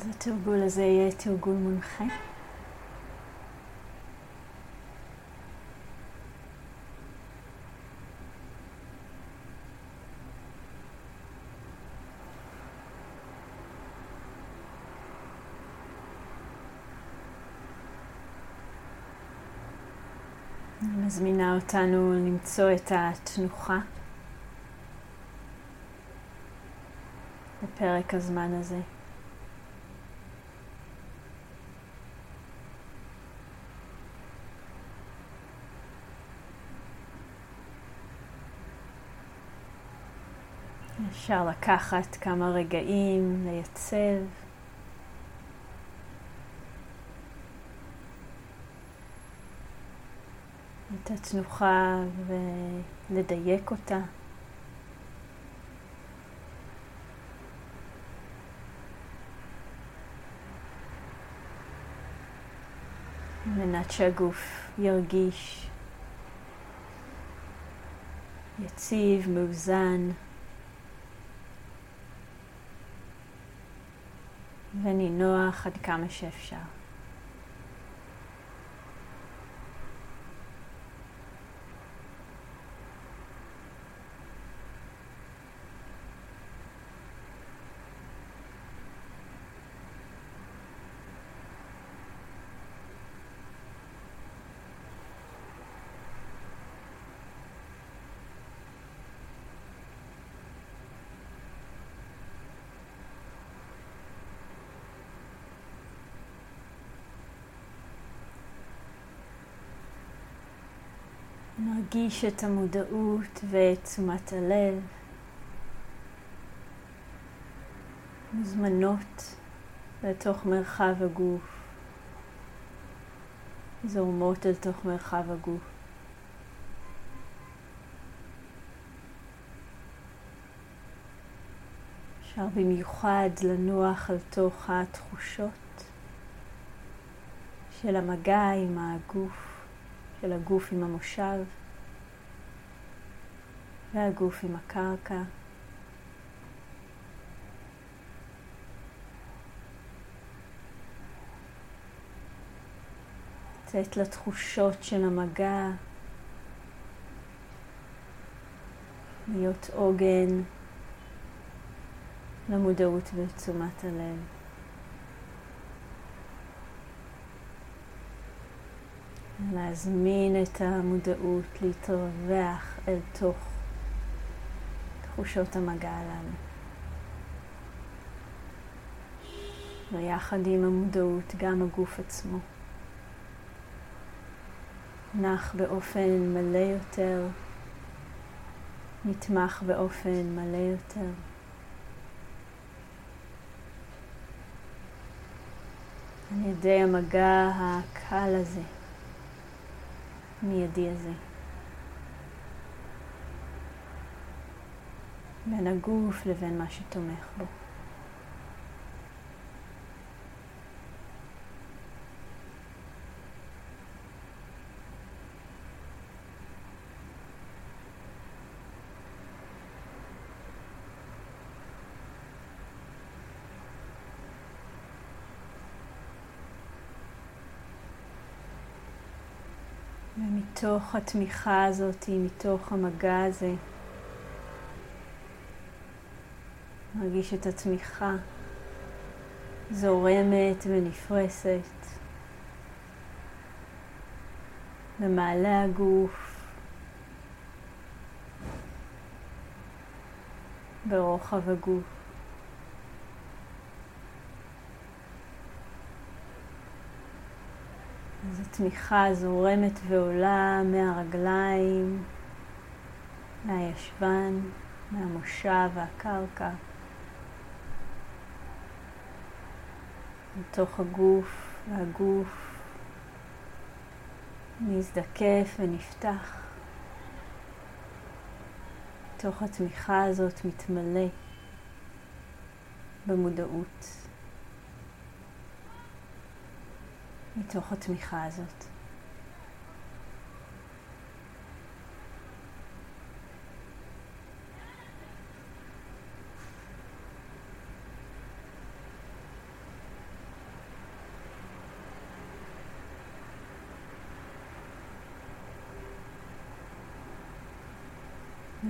אז התרגול הזה יהיה תרגול מונחה. מזמינה אותנו למצוא את התנוחה בפרק הזמן הזה. אפשר לקחת כמה רגעים, לייצב. את התנוחה ולדייק אותה. על מנת שהגוף ירגיש יציב, מאוזן. ונינוח עד כמה שאפשר. נרגיש את המודעות ואת תשומת הלב מוזמנות לתוך מרחב הגוף, זורמות אל תוך מרחב הגוף. אפשר במיוחד לנוח על תוך התחושות של המגע עם הגוף, של הגוף עם המושב. והגוף עם הקרקע. לתת לתחושות של המגע להיות עוגן למודעות ותשומת הלב. להזמין את המודעות להתרווח אל תוך תחושות המגע הללו. ויחד עם המודעות גם הגוף עצמו נח באופן מלא יותר, נתמך באופן מלא יותר. על ידי המגע הקל הזה, מיידי הזה. בין הגוף לבין מה שתומך בו. ומתוך התמיכה הזאת, מתוך המגע הזה, מרגיש את התמיכה זורמת ונפרסת במעלה הגוף, ברוחב הגוף. אז התמיכה זורמת ועולה מהרגליים, מהישבן, מהמושב והקרקע. לתוך הגוף, והגוף מזדקף ונפתח. תוך התמיכה הזאת מתמלא במודעות. מתוך התמיכה הזאת.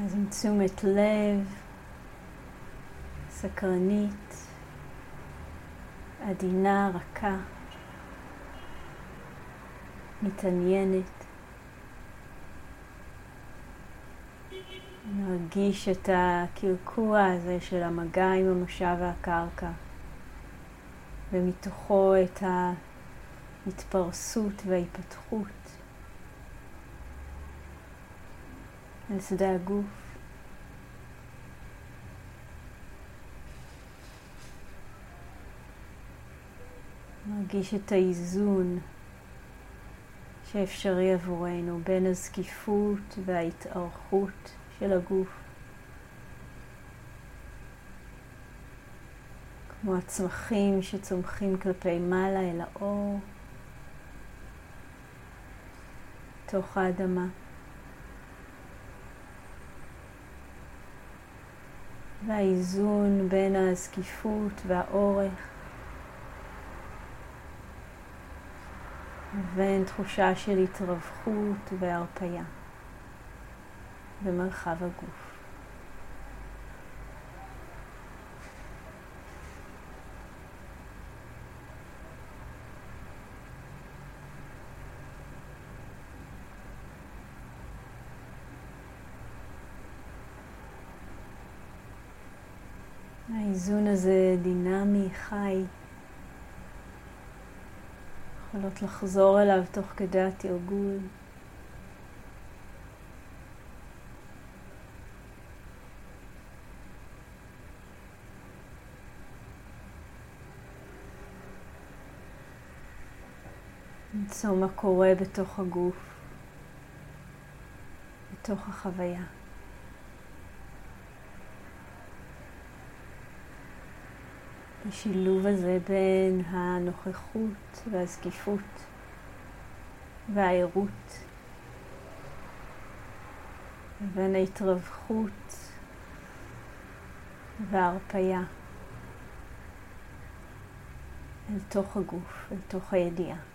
אז עם תשומת לב, סקרנית, עדינה, רכה, מתעניינת. נרגיש את הקרקוע הזה של המגע עם המושב והקרקע, ומתוכו את ההתפרסות וההיפתחות על שדה הגוף. מרגיש את האיזון שאפשרי עבורנו בין הזקיפות וההתארכות של הגוף. כמו הצמחים שצומחים כלפי מעלה אל האור, תוך האדמה. והאיזון בין הזקיפות והאורך לבין תחושה של התרווחות והרפייה במרחב הגוף. האיזון הזה דינמי, חי. יכולות לחזור אליו תוך כדי התרגול. למצוא מה קורה בתוך הגוף, בתוך החוויה. השילוב הזה בין הנוכחות והזקיפות והערות לבין ההתרווחות וההרפייה אל תוך הגוף, אל תוך הידיעה.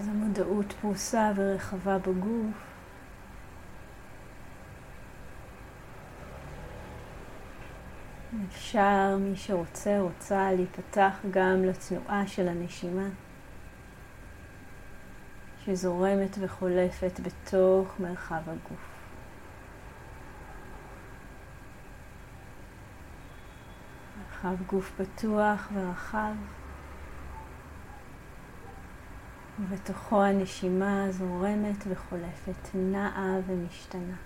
אז המודעות פרוסה ורחבה בגוף. אפשר, מי שרוצה, רוצה להיפתח גם לתנועה של הנשימה שזורמת וחולפת בתוך מרחב הגוף. מרחב גוף פתוח ורחב. ובתוכו הנשימה זורמת וחולפת, נעה ומשתנה.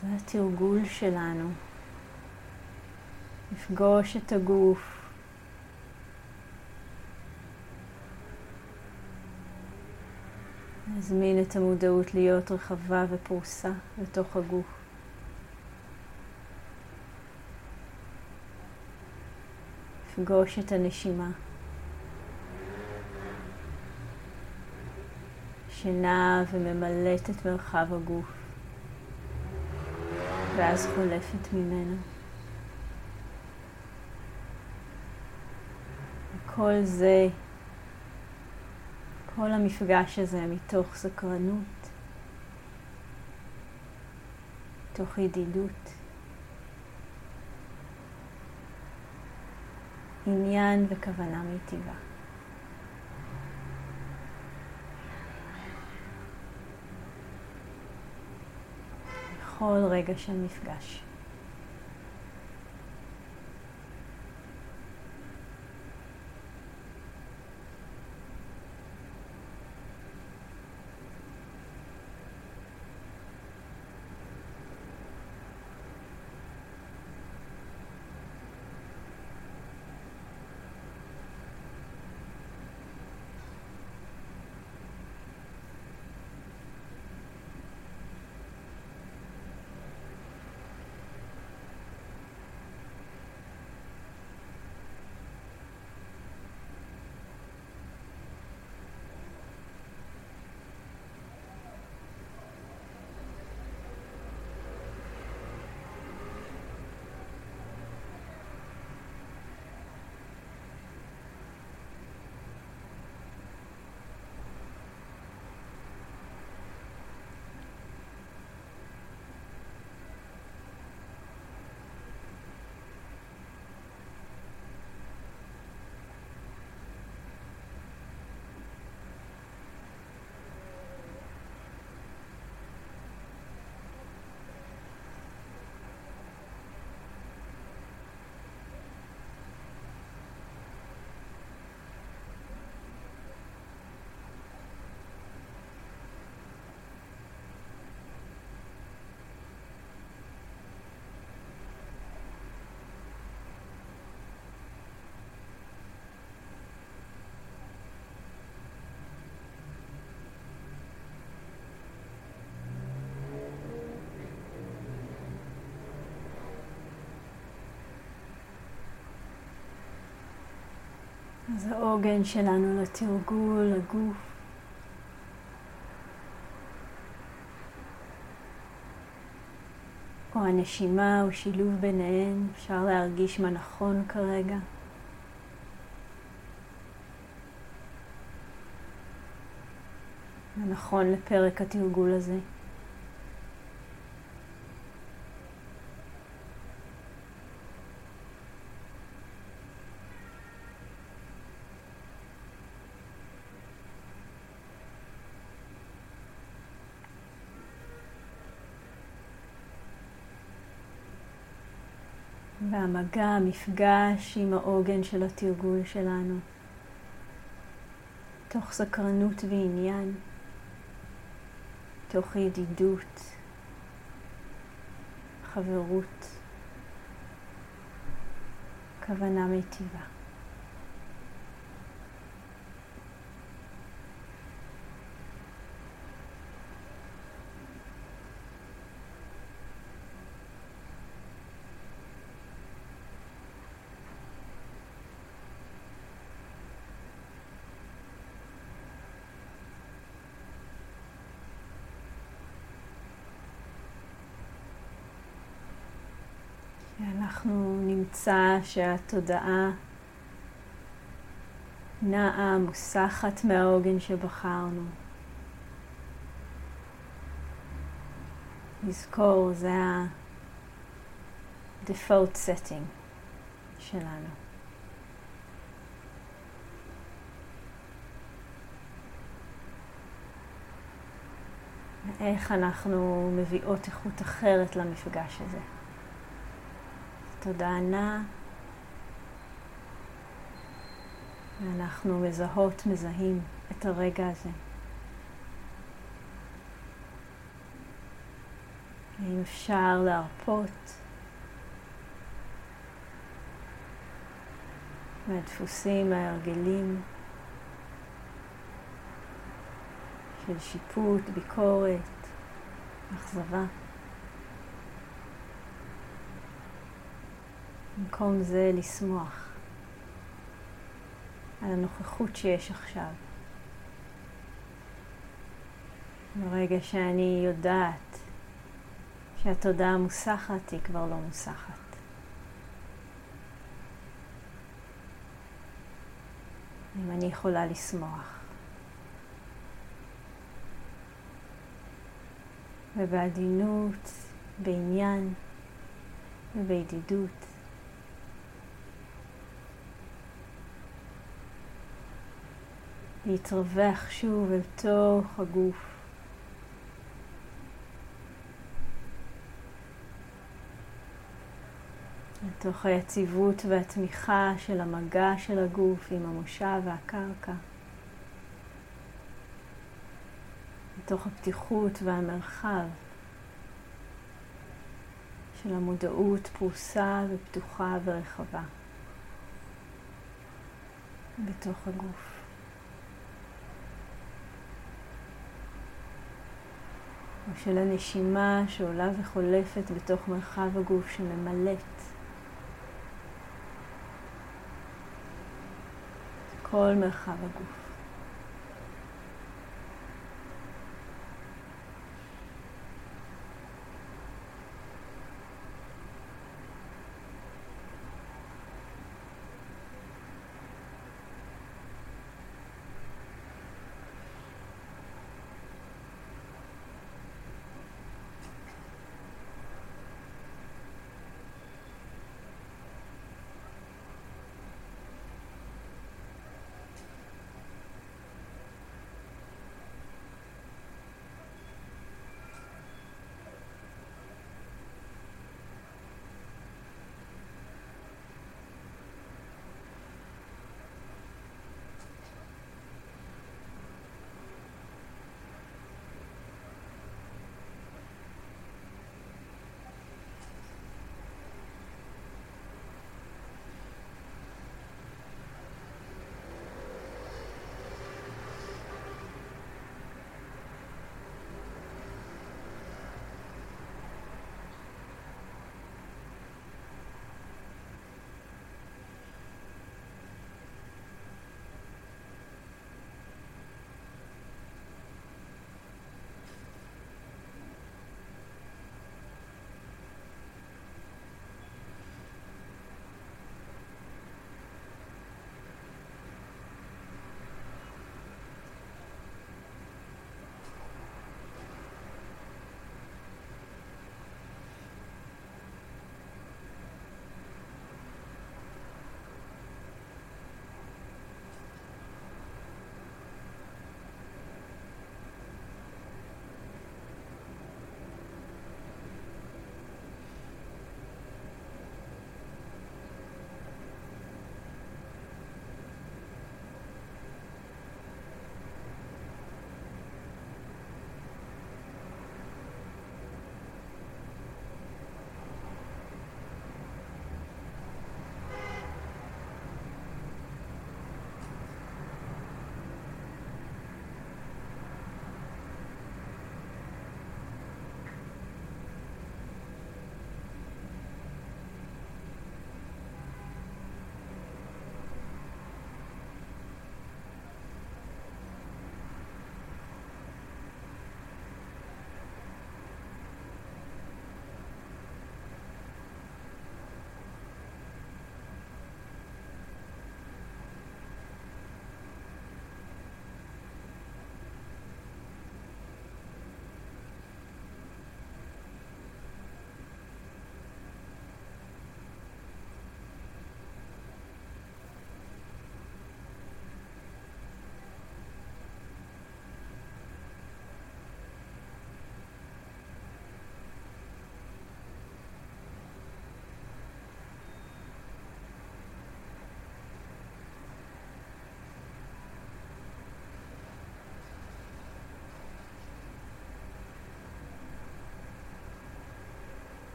זה התרגול שלנו, לפגוש את הגוף להזמין את המודעות להיות רחבה ופרוסה לתוך הגוף. לפגוש את הנשימה. שנעה וממלאת את מרחב הגוף, ואז חולפת ממנו. וכל זה כל המפגש הזה מתוך סקרנות, מתוך ידידות, עניין וכוונה מטבעה. בכל רגע של מפגש. אז העוגן שלנו לתרגול, הגוף. או הנשימה או שילוב ביניהם, אפשר להרגיש מה נכון כרגע. מה נכון לפרק התרגול הזה. והמגע, המפגש עם העוגן של התרגול שלנו, תוך סקרנות ועניין, תוך ידידות, חברות, כוונה מיטיבה. אנחנו נמצא שהתודעה נעה, מוסחת מהעוגן שבחרנו. נזכור, זה ה-default setting שלנו. איך אנחנו מביאות איכות אחרת למפגש הזה. תודעה נעה. ואנחנו מזהות, מזהים את הרגע הזה. האם אפשר להרפות מהדפוסים, מההרגלים של שיפוט, ביקורת, אכזבה. במקום זה לשמוח על הנוכחות שיש עכשיו. ברגע שאני יודעת שהתודעה המוסחת היא כבר לא מוסחת. אם אני יכולה לשמוח. ובעדינות, בעניין ובידידות. להתרווח שוב אל תוך הגוף. לתוך היציבות והתמיכה של המגע של הגוף עם המושב והקרקע. לתוך הפתיחות והמרחב של המודעות פרוסה ופתוחה ורחבה בתוך הגוף. של הנשימה שעולה וחולפת בתוך מרחב הגוף שממלאת כל מרחב הגוף.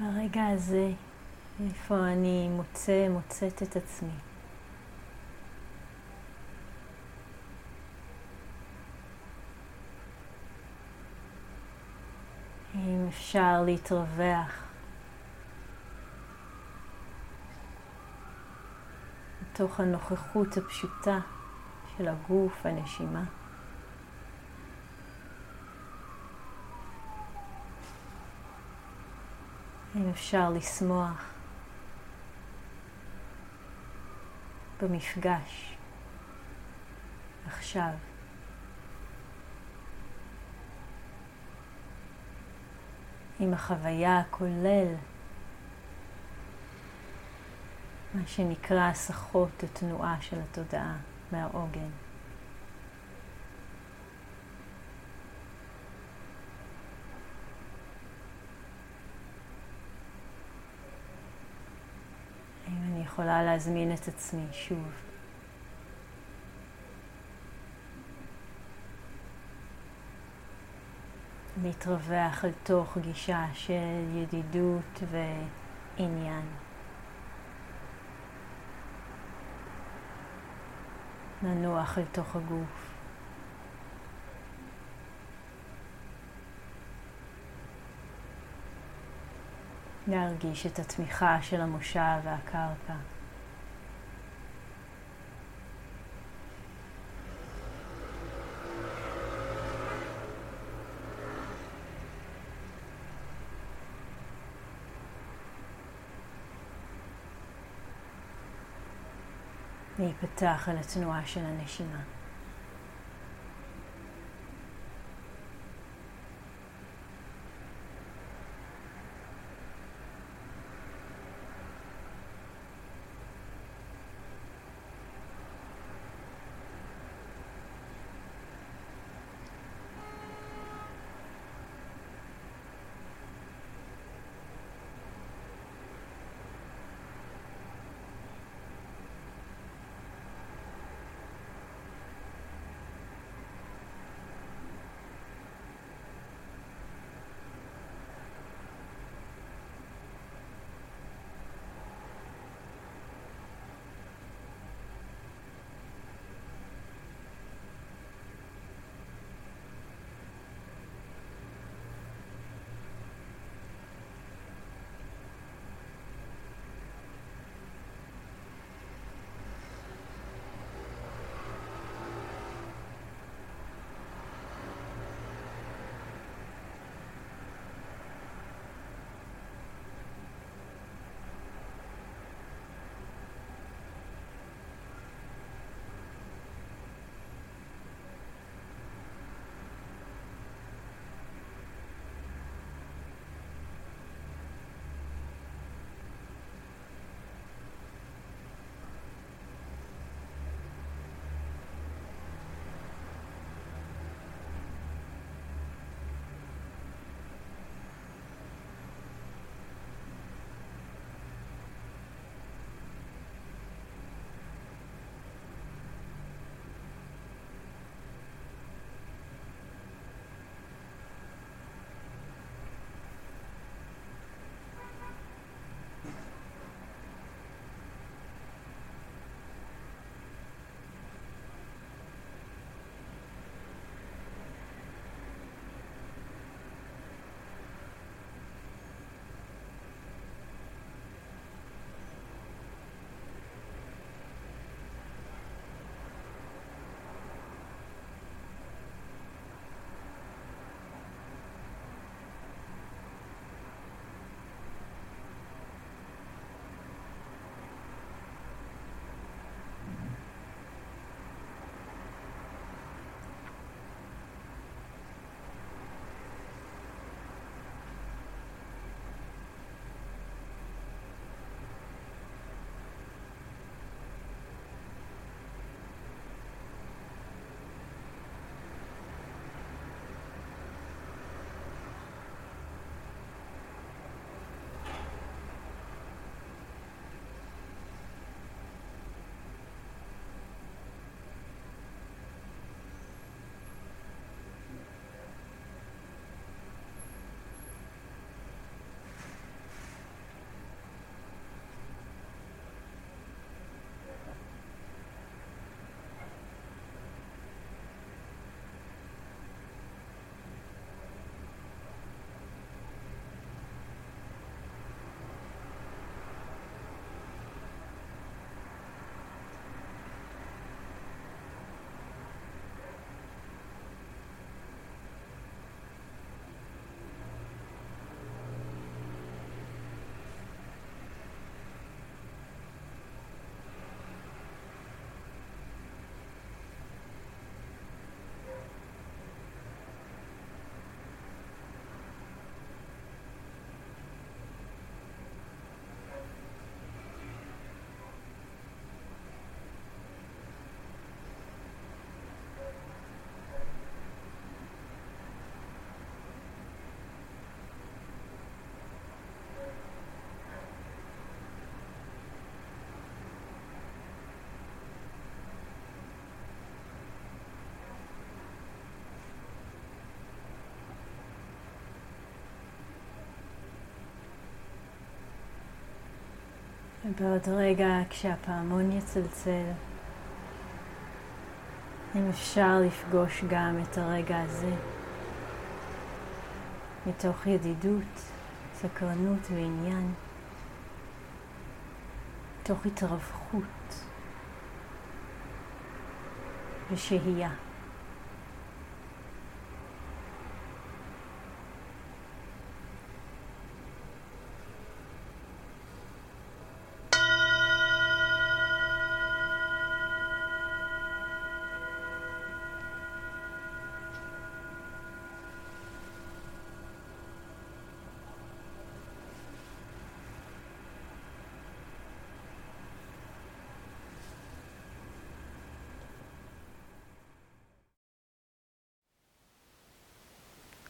ברגע הזה, איפה אני מוצא, מוצאת את עצמי. אם אפשר להתרווח בתוך הנוכחות הפשוטה של הגוף, הנשימה. אם אפשר לשמוח במפגש עכשיו. עם החוויה הכולל, מה שנקרא הסחות התנועה של התודעה מהעוגן. האם אני יכולה להזמין את עצמי שוב להתרווח אל תוך גישה של ידידות ועניין. ננוח אל תוך הגוף. להרגיש את התמיכה של המושב והקרקע. להיפתח על התנועה של הנשימה. ובעוד רגע כשהפעמון יצלצל, אם אפשר לפגוש גם את הרגע הזה, מתוך ידידות, סקרנות ועניין, מתוך התרווחות ושהייה.